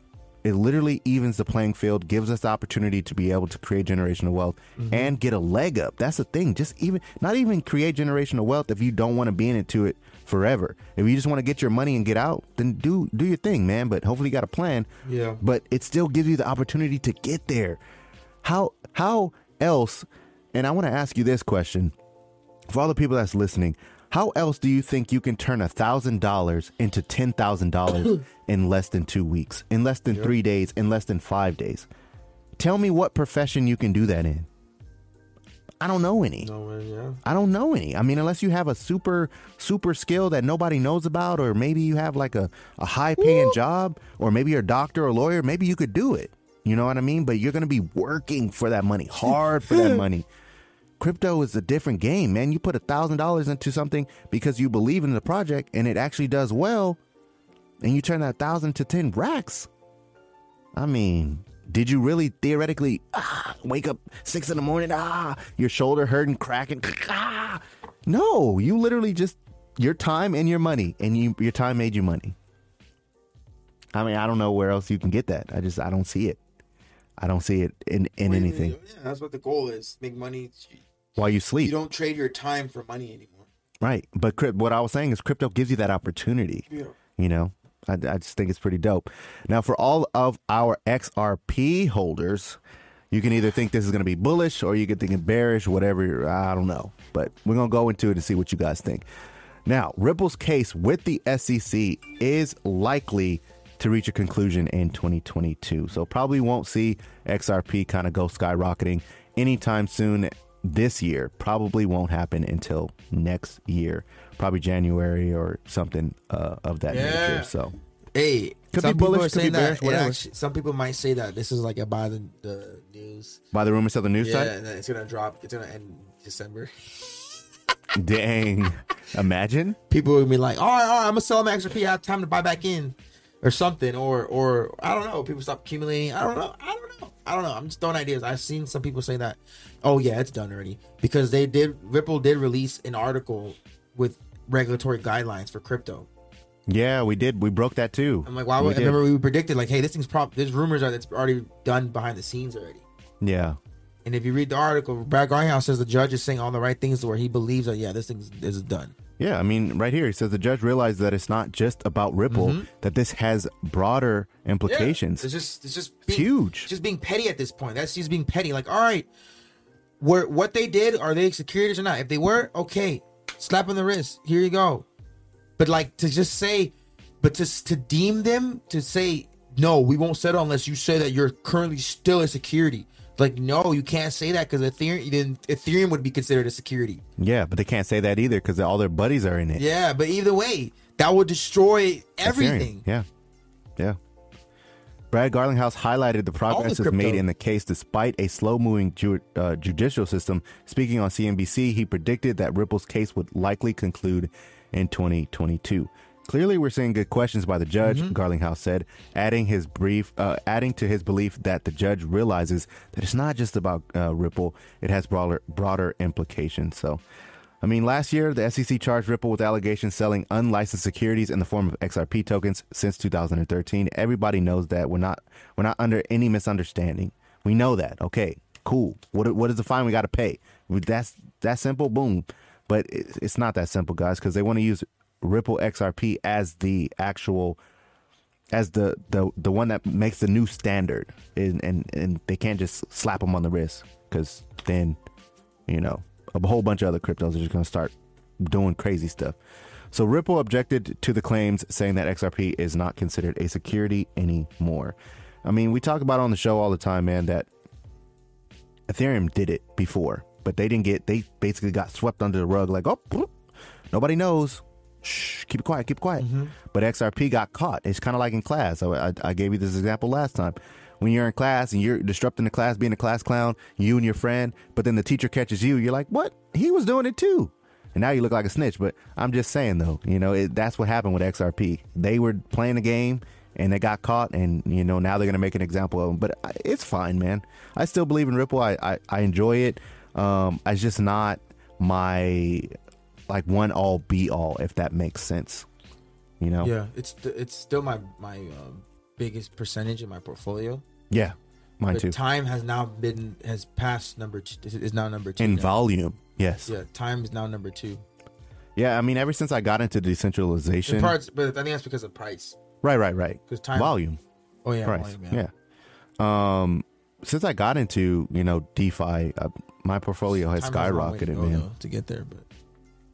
It literally evens the playing field, gives us the opportunity to be able to create generational wealth mm-hmm. and get a leg up. That's the thing. Just even not even create generational wealth if you don't want to be into it forever. If you just want to get your money and get out, then do do your thing, man. But hopefully you got a plan. Yeah. But it still gives you the opportunity to get there. How how else? And I want to ask you this question for all the people that's listening. How else do you think you can turn a thousand dollars into ten thousand dollars [CLEARS THROAT] in less than two weeks, in less than three days, in less than five days? Tell me what profession you can do that in. I don't know any. No yeah. I don't know any. I mean, unless you have a super, super skill that nobody knows about, or maybe you have like a, a high paying job, or maybe you're a doctor or lawyer, maybe you could do it. You know what I mean? But you're going to be working for that money, hard for that [LAUGHS] money. Crypto is a different game, man. You put a thousand dollars into something because you believe in the project and it actually does well, and you turn that thousand to ten racks. I mean, did you really theoretically ah, wake up six in the morning? Ah, your shoulder hurting, cracking. [LAUGHS] Ah, no, you literally just your time and your money, and you your time made you money. I mean, I don't know where else you can get that. I just I don't see it. I don't see it in in anything Yeah, that's what the goal is. Make money. While you sleep. You don't trade your time for money anymore. Right. But crypt, what I was saying is crypto gives you that opportunity. Yeah. You know, I, I just think it's pretty dope. Now, for all of our XRP holders, you can either think this is going to be bullish or you can think it's bearish, whatever. I don't know. But we're going to go into it and see what you guys think. Now, Ripple's case with the SEC is likely to reach a conclusion in 2022. So probably won't see XRP kind of go skyrocketing anytime soon this year. Probably won't happen until next year, probably January or something uh, of that Yeah. nature. So Hey, Could some be people bullish, could be bearish, whatever. actually- some people might say that this is like a buy the, the news. by the rumors of the news Yeah, site, and then it's gonna drop. It's gonna end December. [LAUGHS] dang, imagine. People would be like, "All right, all right, I'm gonna sell my XRP. I have time to buy back in, or something, or or I don't know. People stop accumulating. I don't know. I don't know. I don't know. I'm just throwing ideas. I've seen some people say that. Oh yeah, it's done already because they did. Ripple did release an article with regulatory guidelines for crypto. Yeah, we did. We broke that too. I'm like, why? We I remember we predicted like, hey, this thing's prop. There's rumors are that's already done behind the scenes already. Yeah. And if you read the article, Brad Garlinghouse says the judge is saying all the right things to where he believes that yeah, this thing is done. Yeah, I mean, right here he says the judge realized that it's not just about Ripple; Mm-hmm. that this has broader implications. It's just it's just being, huge. just being petty at this point. That's just being petty. Like, all right, where what they did are they securities or not? If they were, okay, slap on the wrist. Here you go. But like to just say, but to to deem them to say no, we won't settle unless you say that you're currently still a security. Like, no, you can't say that because Ethereum then Ethereum would be considered a security. yeah, but they can't say that either because all their buddies are in it. Yeah, but either way, that would destroy Ethereum. everything. Yeah, yeah. Brad Garlinghouse highlighted the progress crypto. made in the case despite a slow-moving ju- uh, judicial system. Speaking on CNBC, he predicted that Ripple's case would likely conclude in 2022. Clearly, we're seeing good questions by the judge, Garlinghouse said, adding his brief, uh, adding to his belief that the judge realizes that it's not just about uh, Ripple; it has broader, broader implications. So, I mean, last year the SEC charged Ripple with allegations selling unlicensed securities in the form of XRP tokens since 2013. Everybody knows that we're not we're not under any misunderstanding. We know that. Okay, cool. What what is the fine we got to pay? That's that simple. Boom. But it's not that simple, guys, because they want to use Ripple XRP as the actual as the the the one that makes the new standard, and and, and they can't just slap them on the wrist because then you know a whole bunch of other cryptos are just going to start doing crazy stuff. So Ripple objected to the claims, saying that XRP is not considered a security anymore. I mean, we talk about on the show all the time, man, that Ethereum did it before, but they didn't get. They basically got swept under the rug, like oh, nobody knows. Shh, keep it quiet, keep it quiet. But XRP got caught. It's kind of like in class. I, I, I gave you this example last time. When you're in class and you're disrupting the class, being a class clown, you and your friend, but then the teacher catches you, you're like, what? He was doing it too. And now you look like a snitch. But I'm just saying, though, you know, it, that's what happened with XRP. They were playing the game and they got caught, and, you know, now they're going to make an example of them. But it's fine, man. I still believe in Ripple. I, I, I enjoy it. Um, it's just not my, like, one all be all, if that makes sense. You know? Yeah, it's it's still my my um, biggest percentage in my portfolio. Yeah. Mine But too. time has now been has passed number two. Is now number two. In now. volume. Yes. Yeah, time is now number two. Yeah, I mean, ever since I got into In decentralization, parts, but I think that's because of price. right, right, right, 'Cause time- volume, Oh yeah, price, volume, yeah. Um, since I got into you know DeFi, uh, my portfolio has Time has a long way to skyrocketed, go, man. though, to get there. But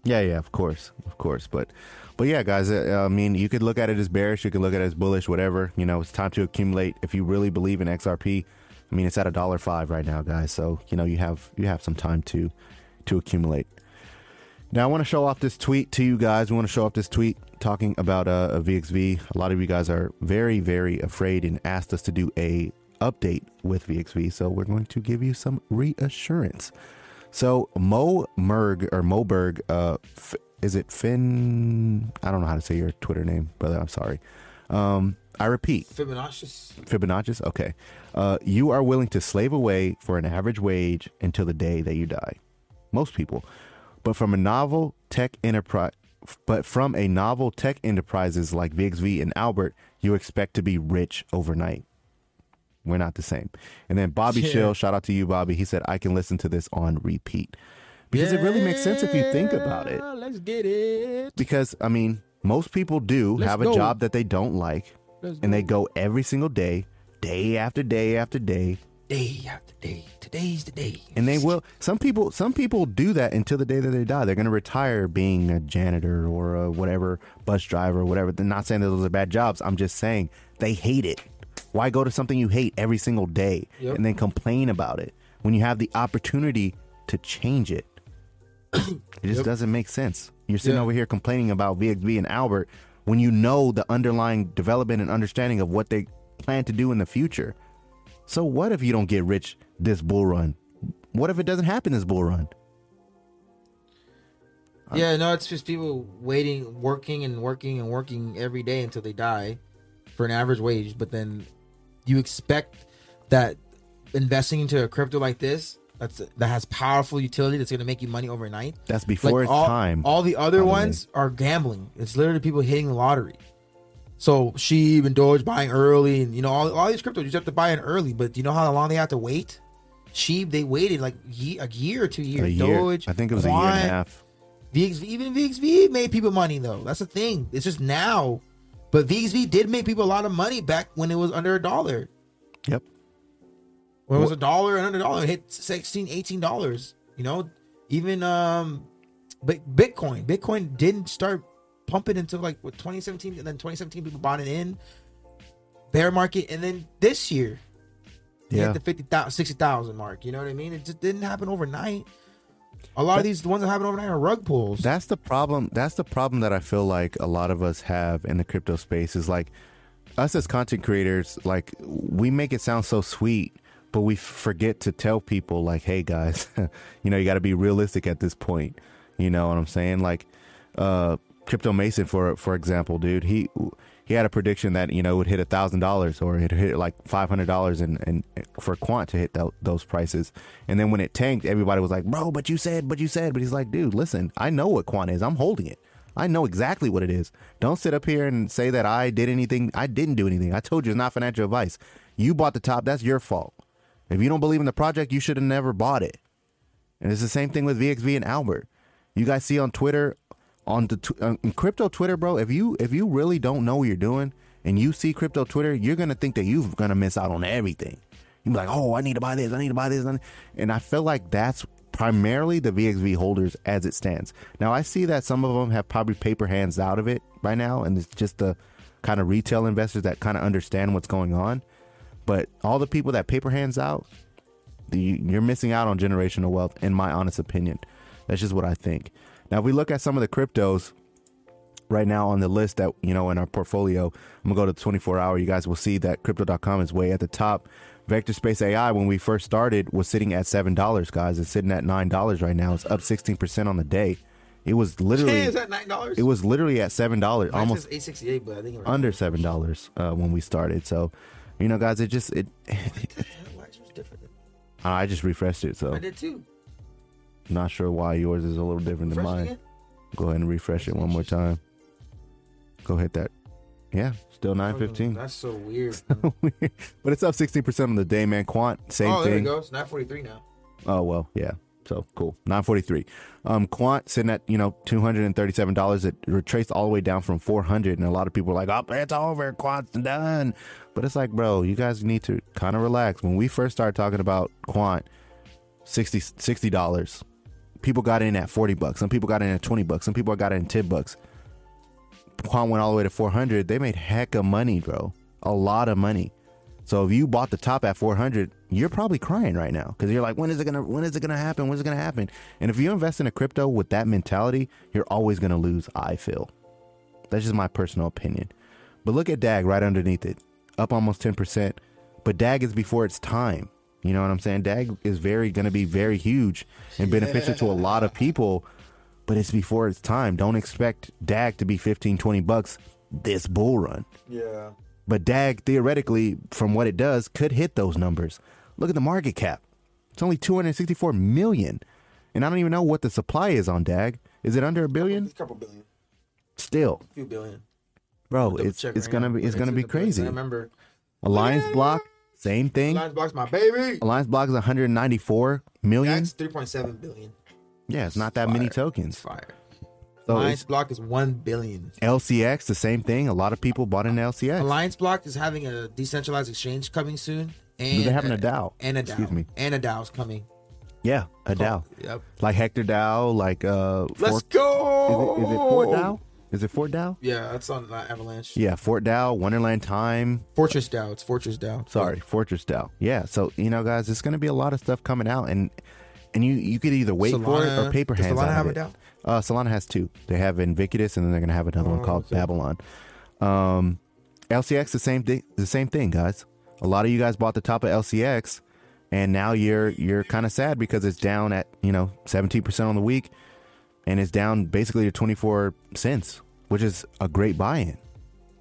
Yeah, yeah, of course, of course, but but yeah, guys, uh, I mean, you could look at it as bearish, you could look at it as bullish, whatever. You know, it's time to accumulate. If you really believe in XRP, I mean, it's at a dollar five right now, guys. So you know, you have you have some time to to accumulate. Now, I want to show off this tweet to you guys. We want to show off this tweet talking about uh, a VXV. A lot of you guys are very, very afraid and asked us to do a update with VXV. So we're going to give you some reassurance. So Mo Merg or Moberg, uh, F- is it Finn? I don't know how to say your Twitter name, brother. I'm sorry. Um, I repeat, Fibonacci's Fibonacci. Okay, uh, you are willing to slave away for an average wage until the day that you die. Most people, but from a novel tech enterprise, but from a novel tech enterprises like VXV and Albert, you expect to be rich overnight. We're not the same. And then Bobby Yeah. Chill, shout out to you, Bobby. He said, I can listen to this on repeat. Because it really makes sense if you think about it. Let's get it. Because, I mean, most people do Let's have a go. job that they don't like, Let's and they go every single day, day after day after day, Day after day. Today's the day. and they will. Some people, some people do that until the day that they die. They're going to retire being a janitor or a whatever bus driver or whatever. They're not saying that those are bad jobs. I'm just saying they hate it. Why go to something you hate every single day Yep. and then complain about it when you have the opportunity to change it? [COUGHS] it just Yep. doesn't make sense. You're sitting Yeah. over here complaining about VXV and Albert when you know the underlying development and understanding of what they plan to do in the future. So what if you don't get rich this bull run? What if it doesn't happen this bull run? Yeah, no, it's just people waiting, working and working and working every day until they die for an average wage. But then you expect that investing into a crypto like this, that's that has powerful utility, that's going to make you money overnight. That's before Like, its all, time. All the other ones are gambling. It's literally people hitting the lottery. So Shib and Doge buying early, and you know all, all these cryptos you just have to buy in early. But do you know how long they have to wait? Shib they waited like ye- a year or two years. year. Doge, I think it was a year and a half. VXV, even VXV made people money though. That's the thing. It's just now, but VXV did make people a lot of money back when it was under a dollar. Yep. When it was a dollar and under a dollar, it hit 16 18 dollars. You know, even um, but Bitcoin, Bitcoin didn't start pumping until like what 2017, and then 2017 people bought it in bear market, and then this year, Yeah. hit the 50,000, 60,000 mark. You know what I mean? It just didn't happen overnight. A lot of these, the ones that happen overnight, are rug pulls. That's the problem. That's the problem that I feel like a lot of us have in the crypto space is like us as content creators, like we make it sound so sweet, but we forget to tell people like, hey guys, [LAUGHS] you know, you got to be realistic at this point. You know what I'm saying? Like, uh, Crypto Mason, for for example, dude, he he had a prediction that you know it would hit a thousand dollars or it hit like five hundred dollars and and for Quant to hit tho- those prices, and then when it tanked, everybody was like, bro, but you said, but you said, but he's like, dude, listen, I know what Quant is, I'm holding it. I know exactly what it is. Don't sit up here and say that I did anything. I didn't do anything. I told you it's not financial advice. You bought the top. That's your fault. If you don't believe in the project, you should have never bought it. And it's the same thing with VXV and Albert. You guys see on Twitter, on the tw- uh, on crypto Twitter, bro. If you if you really don't know what you're doing and you see crypto Twitter, you're gonna think that you're gonna miss out on everything. You be like, oh, I need to buy this. I need to buy this. And I feel like that's primarily the VXV holders as it stands. Now I see that some of them have probably paper hands out of it by now, and it's just the kind of retail investors that kind of understand what's going on. But all the people that paper hands out, you're missing out on generational wealth, in my honest opinion. That's just what I think. Now, if we look at some of the cryptos right now on the list that, you know, in our portfolio, I'm going to go to the 24 hour. You guys will see that crypto.com is way at the top. Vector Space AI, when we first started, was sitting at $7, guys. It's sitting at $9 right now. It's up 16% on the day. It was literally, is that nine dollars? it was literally at $7, almost eight sixty eight, but I think it under $7 uh, when we started. So, you know, guys, it just, it. I just refreshed it. So, I did too. Not sure why yours is a little different than Refresh it mine. again? Go ahead and refresh it one more time. Go hit that. Yeah, still nine fifteen. That's [LAUGHS] so weird. but it's up sixteen percent on the day, man. Quant, same oh, there thing. we go. It's nine forty three now. Oh well, yeah. So cool. Nine forty three. Um, Quant sitting at you know two hundred and thirty seven dollars. It retraced all the way down from four hundred, and a lot of people are like, "Oh, it's over. Quant's done." But it's like, bro, you guys need to kind of relax. When we first started talking about Quant, 60 dollars. People got in at forty bucks. Some people got in at twenty bucks. Some people got in at ten bucks. Quant went all the way to four hundred. They made heck of money, bro. A lot of money. So if you bought the top at 400, you're probably crying right now because you're like, when is it gonna, when is it gonna happen? When is it gonna happen? And if you invest in a crypto with that mentality, you're always gonna lose. I feel. That's just my personal opinion. But look at DAG right underneath it, up almost 10%. But DAG is before its time. You know what I'm saying? DAG is very gonna be very huge and beneficial to a lot of people, but it's before its time. Don't expect DAG to be 15, 20 bucks this bull run. Yeah. But DAG, theoretically, from what it does, could hit those numbers. Look at the market cap. It's only 264 million. And I don't even know what the supply is on DAG. Is it under a billion? a couple billion, Still. a few billion. Bro, it's it's right gonna now, be it's gonna be crazy. I remember Alliance Yeah. block, same thing. Alliance Block's my baby. Alliance block is 194 million. That's three point seven billion. yeah, it's not that many tokens. Fire. So Alliance Block is one billion. LCX, the same thing. A lot of people bought an LCX. Alliance Block is having a decentralized exchange coming soon. And They're having a DAO. And a DAO. Excuse me. And a DAO's coming. yeah, a DAO. Yep. Like Hector DAO, like uh Let's Fort, go. is, it, is it Fort DAO? Is it Fort DAO? Yeah, that's on uh, Avalanche. Yeah, Fort DAO, Wonderland Time. Fortress DAO. It's Fortress DAO. Sorry, Fortress DAO. Yeah, so you know, guys, it's going to be a lot of stuff coming out, and and you you could either wait for it or paper hands Solana have of a it. DAO? Uh, Solana has two. They have Invictus, and then they're going to have another one Oh, called. Babylon. Um, LCX the same thing. The same thing, guys. A lot of you guys bought the top of LCX, and now you're you're kind of sad because it's down at you know 17 percent on the week, and it's down basically to 24 cents, which is a great buy-in.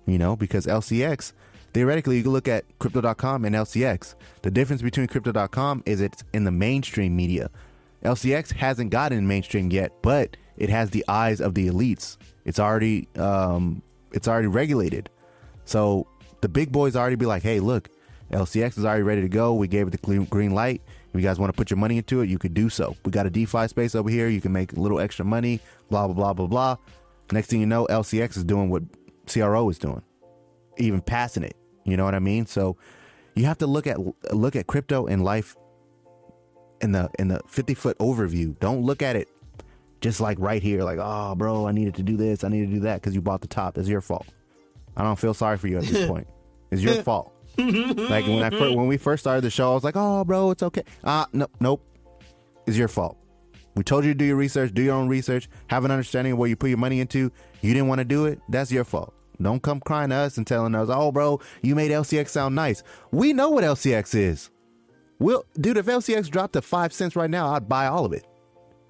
You know, because LCX theoretically you can look at crypto.com and LCX. The difference between crypto.com is it's in the mainstream media. LCX hasn't gotten mainstream yet, but it has the eyes of the elites. It's already um, it's already regulated. So the big boys already be like, hey, look, LCX is already ready to go. We gave it the green light. If you guys want to put your money into it, you could do so. We got a DeFi space over here. You can make a little extra money, blah, blah, blah, blah, blah. Next thing you know, LCX is doing what CRO is doing, even passing it. You know what I mean? So you have to look at look at crypto and life in the in the 50 foot overview. Don't look at it just like right here, like, oh, bro, I needed to do this, I need to do that because you bought the top. It's your fault. I don't feel sorry for you at this [LAUGHS] point. It's your [LAUGHS] fault. Like when I fir- when we first started the show, I was like, oh, bro, it's okay. Uh, no, nope. It's your fault. We told you to do your research, do your own research, have an understanding of what you put your money into. You didn't want to do it. That's your fault. Don't come crying to us and telling us, oh, bro, you made LCX sound nice. We know what LCX is. We'll, dude, if LCX dropped to five cents right now, I'd buy all of it.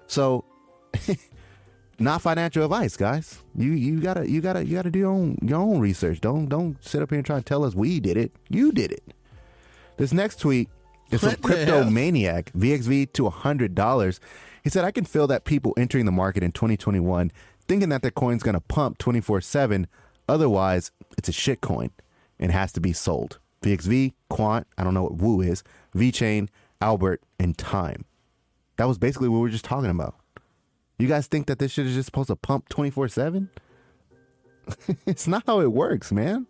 So, [LAUGHS] not financial advice, guys. You you gotta you gotta you gotta do your own your own research. Don't don't sit up here and try to tell us we did it. You did it. This next tweet is from Crypto Maniac VXV to hundred dollars. He said, "I can feel that people entering the market in 2021 thinking that their coin's gonna pump 24 seven. Otherwise, it's a shit coin and has to be sold." VXV, Quant, I don't know what Woo is, VeChain, Albert, and Time. That was basically what we were just talking about. You guys think that this shit is just supposed to pump 24 7? [LAUGHS] It's not how it works, man.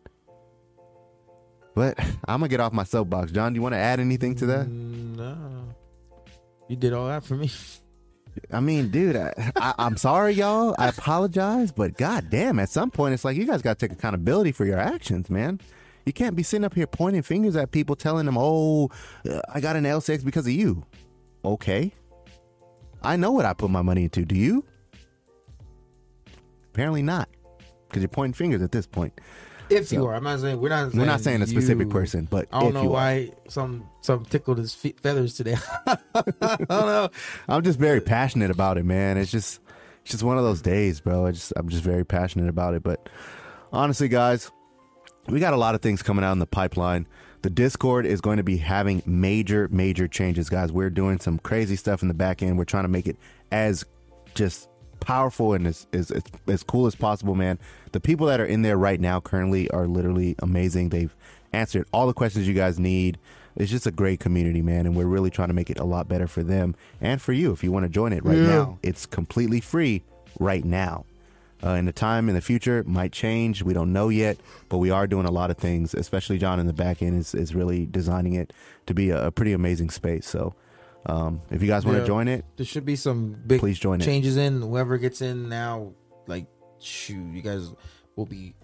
But I'm going to get off my soapbox. John, do you want to add anything to that? No. You did all that for me. I mean, dude, I, I, I'm sorry, y'all. I apologize, but god damn, at some point, it's like you guys got to take accountability for your actions, man. You can't be sitting up here pointing fingers at people, telling them, "Oh, uh, I got an L6 because of you." Okay, I know what I put my money into. Do you? Apparently not, because you're pointing fingers at this point. If so, you are, I'm not saying we're not. Saying we're not saying a specific you, person, but I don't know why are. some some tickled his fe- feathers today. [LAUGHS] I don't know. I'm just very passionate about it, man. It's just it's just one of those days, bro. I just I'm just very passionate about it. But honestly, guys, we got a lot of things coming out in the pipeline. The Discord is going to be having major, major changes, guys. We're doing some crazy stuff in the back end. We're trying to make it as just powerful and as, as, as, as cool as possible, man. The people that are in there right now currently are literally amazing. They've answered all the questions you guys need. It's just a great community, man, and we're really trying to make it a lot better for them and for you. If you want to join it right yeah. now, it's completely free right now uh, in the time in the future might change. We don't know yet, but we are doing a lot of things. Especially John in the back end is, is really designing it to be a, a pretty amazing space. So um, if you guys want to yeah, join it, there should be some big please join changes it. in. Whoever gets in now, like shoot, you guys will be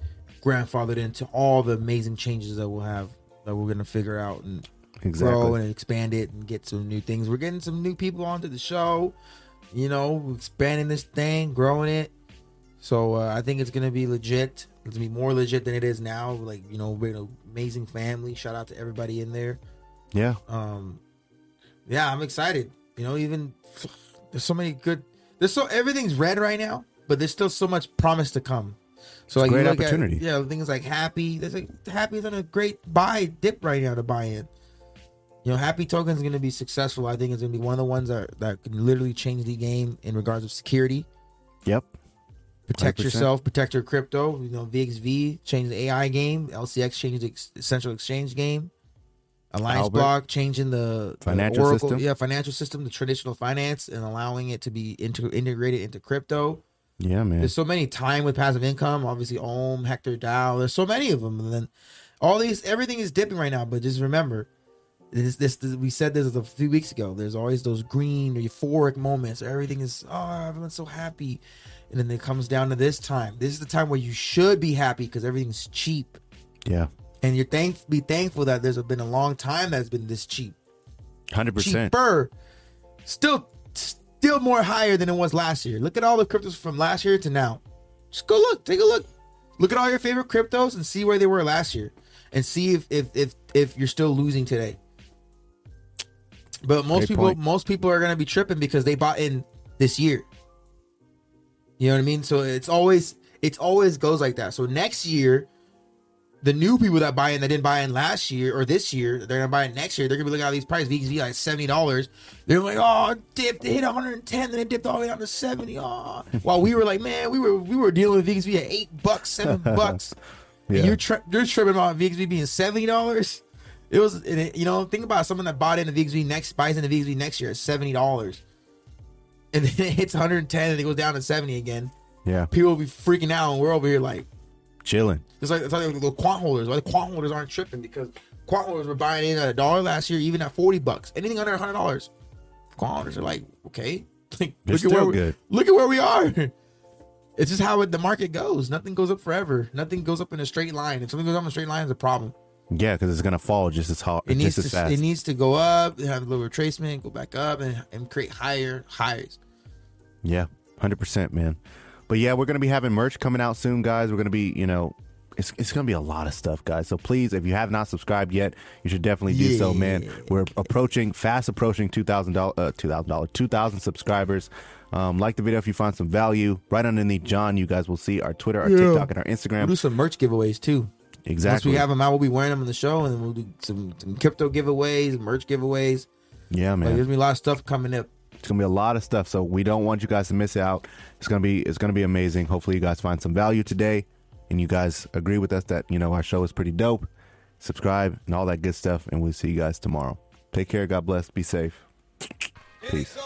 grandfathered into all the amazing changes that we'll have that we're gonna figure out and exactly. grow and expand it and get some new things. We're getting some new people onto the show. You know, expanding this thing, growing it so uh, I think it's gonna be legit. It's gonna be more legit than it is now. Like you know, we're an amazing family. Shout out to everybody in there. Yeah. Um. Yeah, I'm excited. You know, even there's so many good. There's so everything's red right now, but there's still so much promise to come. So like, great opportunity. At, yeah, things like Happy. There's like Happy is on a great buy dip right now to buy in. You know, Happy Token is going to be successful. I think it's going to be one of the ones that that can literally change the game in regards of security. Yep. Protect 100%. yourself, protect your crypto. You know, VXV changed the AI game. LCX changed the central exchange game. Alliance Albert, Block changing the financial the Oracle, system. Yeah, financial system, the traditional finance, and allowing it to be inter- integrated into crypto. Yeah, man. There's so many time with passive income. Obviously, Ohm, Hector DAO. There's so many of them, and then all these, everything is dipping right now. But just remember, this, this, this, we said this a few weeks ago. There's always those green euphoric moments. Everything is oh, everyone's so happy, and then it comes down to this time. This is the time where you should be happy because everything's cheap. Yeah, and you're thank be thankful that there's been a long time that's been this cheap. Hundred percent cheaper, still still more higher than it was last year. Look at all the cryptos from last year to now. Just go look, take a look. Look at all your favorite cryptos and see where they were last year, and see if if if, if you're still losing today. But most Great people, point. most people are gonna be tripping because they bought in this year. You know what I mean? So it's always it's always goes like that. So next year, the new people that buy in that didn't buy in last year or this year, they're gonna buy it next year. They're gonna be looking at these prices. VXV like seventy dollars. They're like, oh, dipped, it hit one hundred and ten, then it dipped all the way down to seventy. Oh, [LAUGHS] while we were like, man, we were we were dealing with VXV at eight bucks, seven [LAUGHS] bucks. yeah. You're tri- you're tripping about VXV being seventy dollars. It was, it, you know, think about someone that bought in the VXV next, buys in the VXV next year at seventy dollars, and then [LAUGHS] it hits one hundred and ten, and it goes down to seventy again. Yeah, People will be freaking out, and we're over here like, chilling. it's like it's like the quant holders. Why the quant holders aren't tripping because quant holders were buying in at a dollar last year, even at forty bucks. Anything under hundred dollars, quant holders are like, okay, [LAUGHS] like, look at where we, look at where we are. It's just how it, the market goes. Nothing goes up forever. Nothing goes up in a straight line. If something goes up in a straight line, it's a problem. Yeah, because it's gonna fall just as hard, It needs to fast. it needs to go up, have a little retracement, go back up, and, and create higher highs. Yeah, hundred percent, man. But yeah, we're gonna be having merch coming out soon, guys. We're gonna be, you know, it's it's gonna be a lot of stuff, guys. So please, if you have not subscribed yet, you should definitely do so, man. We're approaching, fast approaching two thousand dollars, uh, two thousand dollars, two thousand subscribers. Um, like the video if you find some value. Right underneath John, you guys will see our Twitter, our Yeah. TikTok, and our We'll Instagram. do some merch giveaways too. Exactly. Once we have them out, we'll be wearing them on the show, and we'll do some, some crypto giveaways, merch giveaways. yeah, Like, man. there's gonna be a lot of stuff coming up. It's gonna be a lot of stuff, so we don't want you guys to miss out. It's gonna be it's gonna be amazing. Hopefully, you guys find some value today, and you guys agree with us that you know our show is pretty dope. Subscribe and all that good stuff, and we'll see you guys tomorrow. Take care. God bless. Be safe. Peace.